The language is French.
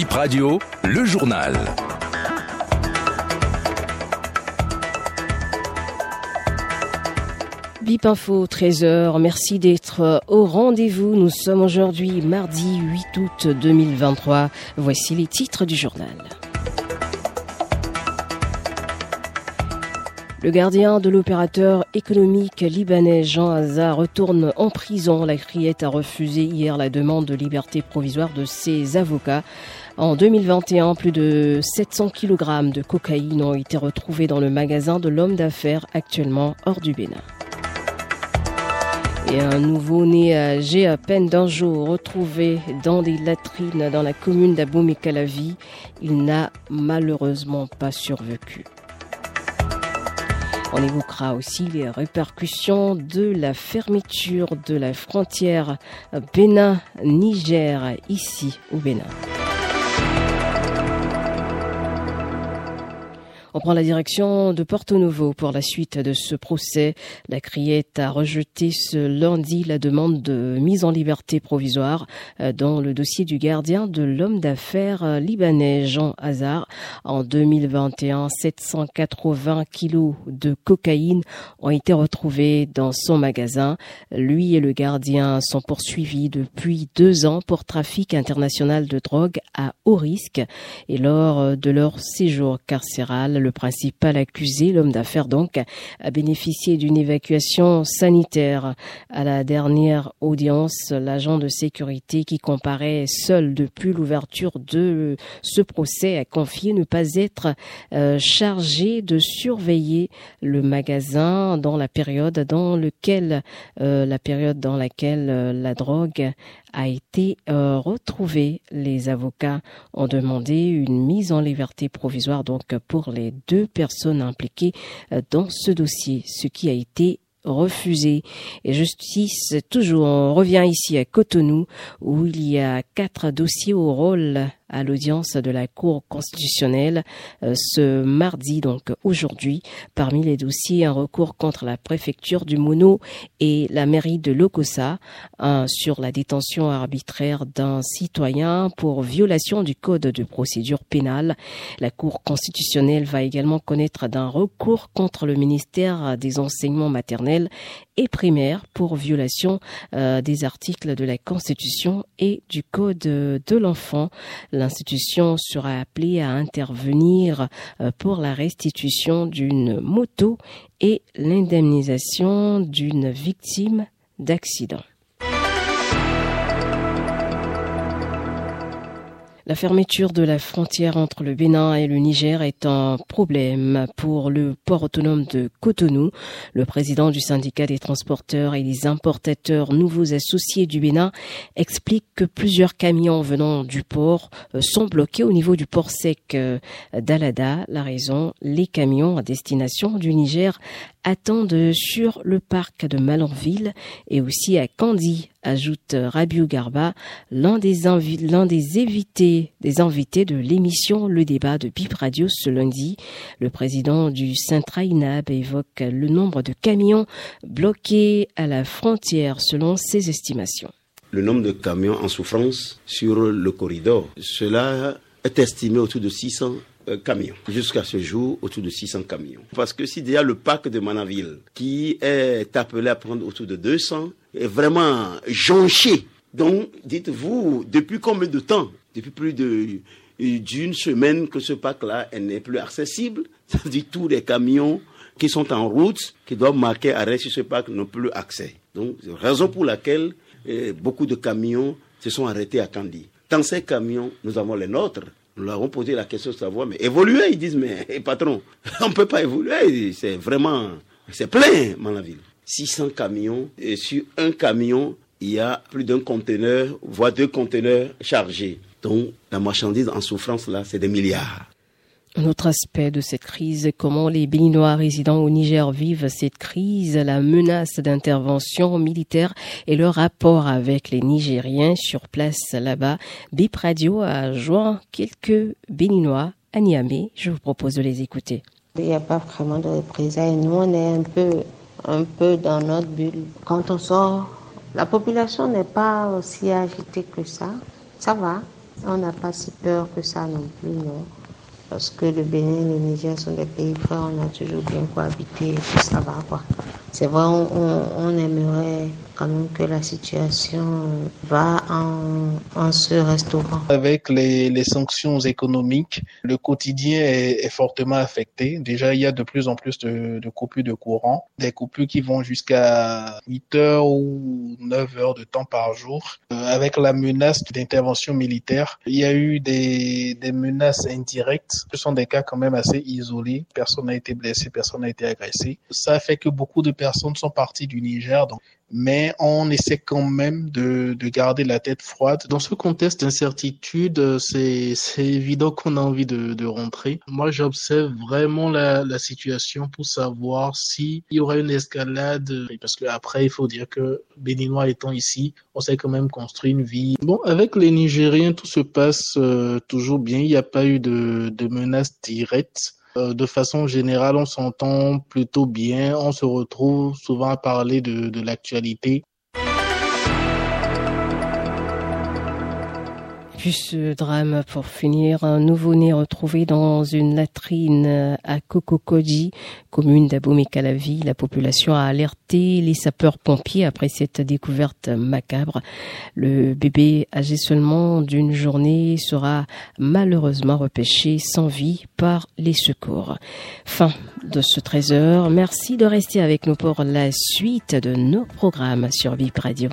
Bip Radio, le journal. Bip Info, 13h. Merci d'être au rendez-vous. Nous sommes aujourd'hui mardi 8 août 2023. Voici les titres du journal. Le gardien de l'opérateur économique libanais Jean Hazard retourne en prison. La criette a refusé hier la demande de liberté provisoire de ses avocats. En 2021, plus de 700 kg de cocaïne ont été retrouvés dans le magasin de l'homme d'affaires actuellement hors du Bénin. Et un nouveau-né âgé à peine d'un jour retrouvé dans des latrines dans la commune d'Abomey-Calavi. Il n'a malheureusement pas survécu. On évoquera aussi les répercussions de la fermeture de la frontière Bénin-Niger ici au Bénin. On prend la direction de Porto Novo pour la suite de ce procès. La criette a rejeté ce lundi la demande de mise en liberté provisoire euh, dans le dossier du gardien de l'homme d'affaires euh, libanais Jean Hazard. En 2021, 780 kilos de cocaïne ont été retrouvés dans son magasin. Lui et le gardien sont poursuivis depuis deux ans pour trafic international de drogue à haut risque. Et lors de leur séjour carcéral, le principal accusé, l'homme d'affaires donc, a bénéficié d'une évacuation sanitaire. À la dernière audience, l'agent de sécurité qui comparait seul depuis l'ouverture de ce procès a confié ne pas être euh, chargé de surveiller le magasin dans la période dans lequel euh, la période dans laquelle euh, la drogue a été retrouvée. Les avocats ont demandé une mise en liberté provisoire donc pour les deux personnes impliquées euh, dans ce dossier, ce qui a été refusé. Et justice, toujours, on revient ici à Cotonou, où il y a quatre dossiers au rôle à l'audience de la Cour constitutionnelle euh, ce mardi, donc aujourd'hui. Parmi les dossiers, un recours contre la préfecture du Mono et la mairie de Lokosa sur la détention arbitraire d'un citoyen pour violation du code de procédure pénale. La Cour constitutionnelle va également connaître d'un recours contre le ministère des enseignements maternels et primaires pour violation euh, des articles de la Constitution et du Code de l'enfant. L'institution sera appelée à intervenir euh, pour la restitution d'une moto et l'indemnisation d'une victime d'accident. La fermeture de la frontière entre le Bénin et le Niger est un problème pour le port autonome de Cotonou. Le président du syndicat des transporteurs et des importateurs nouveaux associés du Bénin explique que plusieurs camions venant du port euh, sont bloqués au niveau du port sec euh, d'Alada. La raison, les camions à destination du Niger attendent sur le parc de Malanville et aussi à Candy, ajoute Rabiou Garba, l'un des, des invités, de l'émission Le Débat de Bip Radio ce lundi. Le président du Inab évoque le nombre de camions bloqués à la frontière selon ses estimations. Le nombre de camions en souffrance sur le corridor, cela est estimé autour de 600 euh, camions. Jusqu'à ce jour, autour de 600 camions. Parce que si déjà le parc de Manaville, qui est appelé à prendre autour de 200, est vraiment jonché. Donc, dites-vous, depuis combien de temps Depuis plus de d'une semaine que ce parc-là n'est plus accessible. Ça veut dire tous les camions qui sont en route, qui doivent marquer arrêt sur ce parc, n'ont plus accès. Donc, raison pour laquelle eh, beaucoup de camions se sont arrêtés à Candy. Dans ces camions, nous avons les nôtres, nous leur avons posé la question de savoir, mais évoluer, ils disent, mais eh, patron, on ne peut pas évoluer, c'est vraiment, c'est plein, ville. 600 camions, et sur un camion, il y a plus d'un conteneur, voire deux conteneurs chargés. Donc, la marchandise en souffrance, là, c'est des milliards. Un autre aspect de cette crise, comment les Béninois résidant au Niger vivent cette crise, la menace d'intervention militaire et le rapport avec les Nigériens sur place là-bas. Bip Radio a joint quelques Béninois à Niamey. Je vous propose de les écouter. Il n'y a pas vraiment de représailles. Nous, on est un peu, un peu dans notre bulle. Quand on sort, la population n'est pas aussi agitée que ça. Ça va. On n'a pas si peur que ça non plus, non. Parce que le Bénin et le Niger sont des pays frères, on a toujours bien cohabité ça va quoi. C'est vrai, on, on, aimerait quand que la situation va en, en se restaurant. Avec les, sanctions économiques, le quotidien est, est, fortement affecté. Déjà, il y a de plus en plus de, de coupures de courant, des coupures qui vont jusqu'à 8 heures ou 9 heures de temps par jour. Euh, avec la menace d'intervention militaire, il y a eu des, des menaces indirectes. Ce sont des cas quand même assez isolés. Personne n'a été blessé, personne n'a été agressé. Ça fait que beaucoup de personnes sont parties du Niger, donc, mais on essaie quand même de, de garder la tête froide. Dans ce contexte d'incertitude, c'est évident qu'on a envie de, de rentrer. Moi, j'observe vraiment la, la situation pour savoir s'il y aura une escalade, parce que après, il faut dire que Béninois étant ici, on s'est quand même construit une vie. Bon, avec les Nigériens, tout se passe euh, toujours bien. Il n'y a pas eu de, de menaces directes. Euh, de façon générale, on s'entend plutôt bien, on se retrouve souvent à parler de, de l'actualité. Puis ce drame pour finir, un nouveau-né retrouvé dans une latrine à Kokokoji, commune d'Abomey-Calavi. La population a alerté les sapeurs-pompiers après cette découverte macabre. Le bébé âgé seulement d'une journée sera malheureusement repêché sans vie par les secours. Fin de ce 13 heures. Merci de rester avec nous pour la suite de nos programmes sur VIP Radio.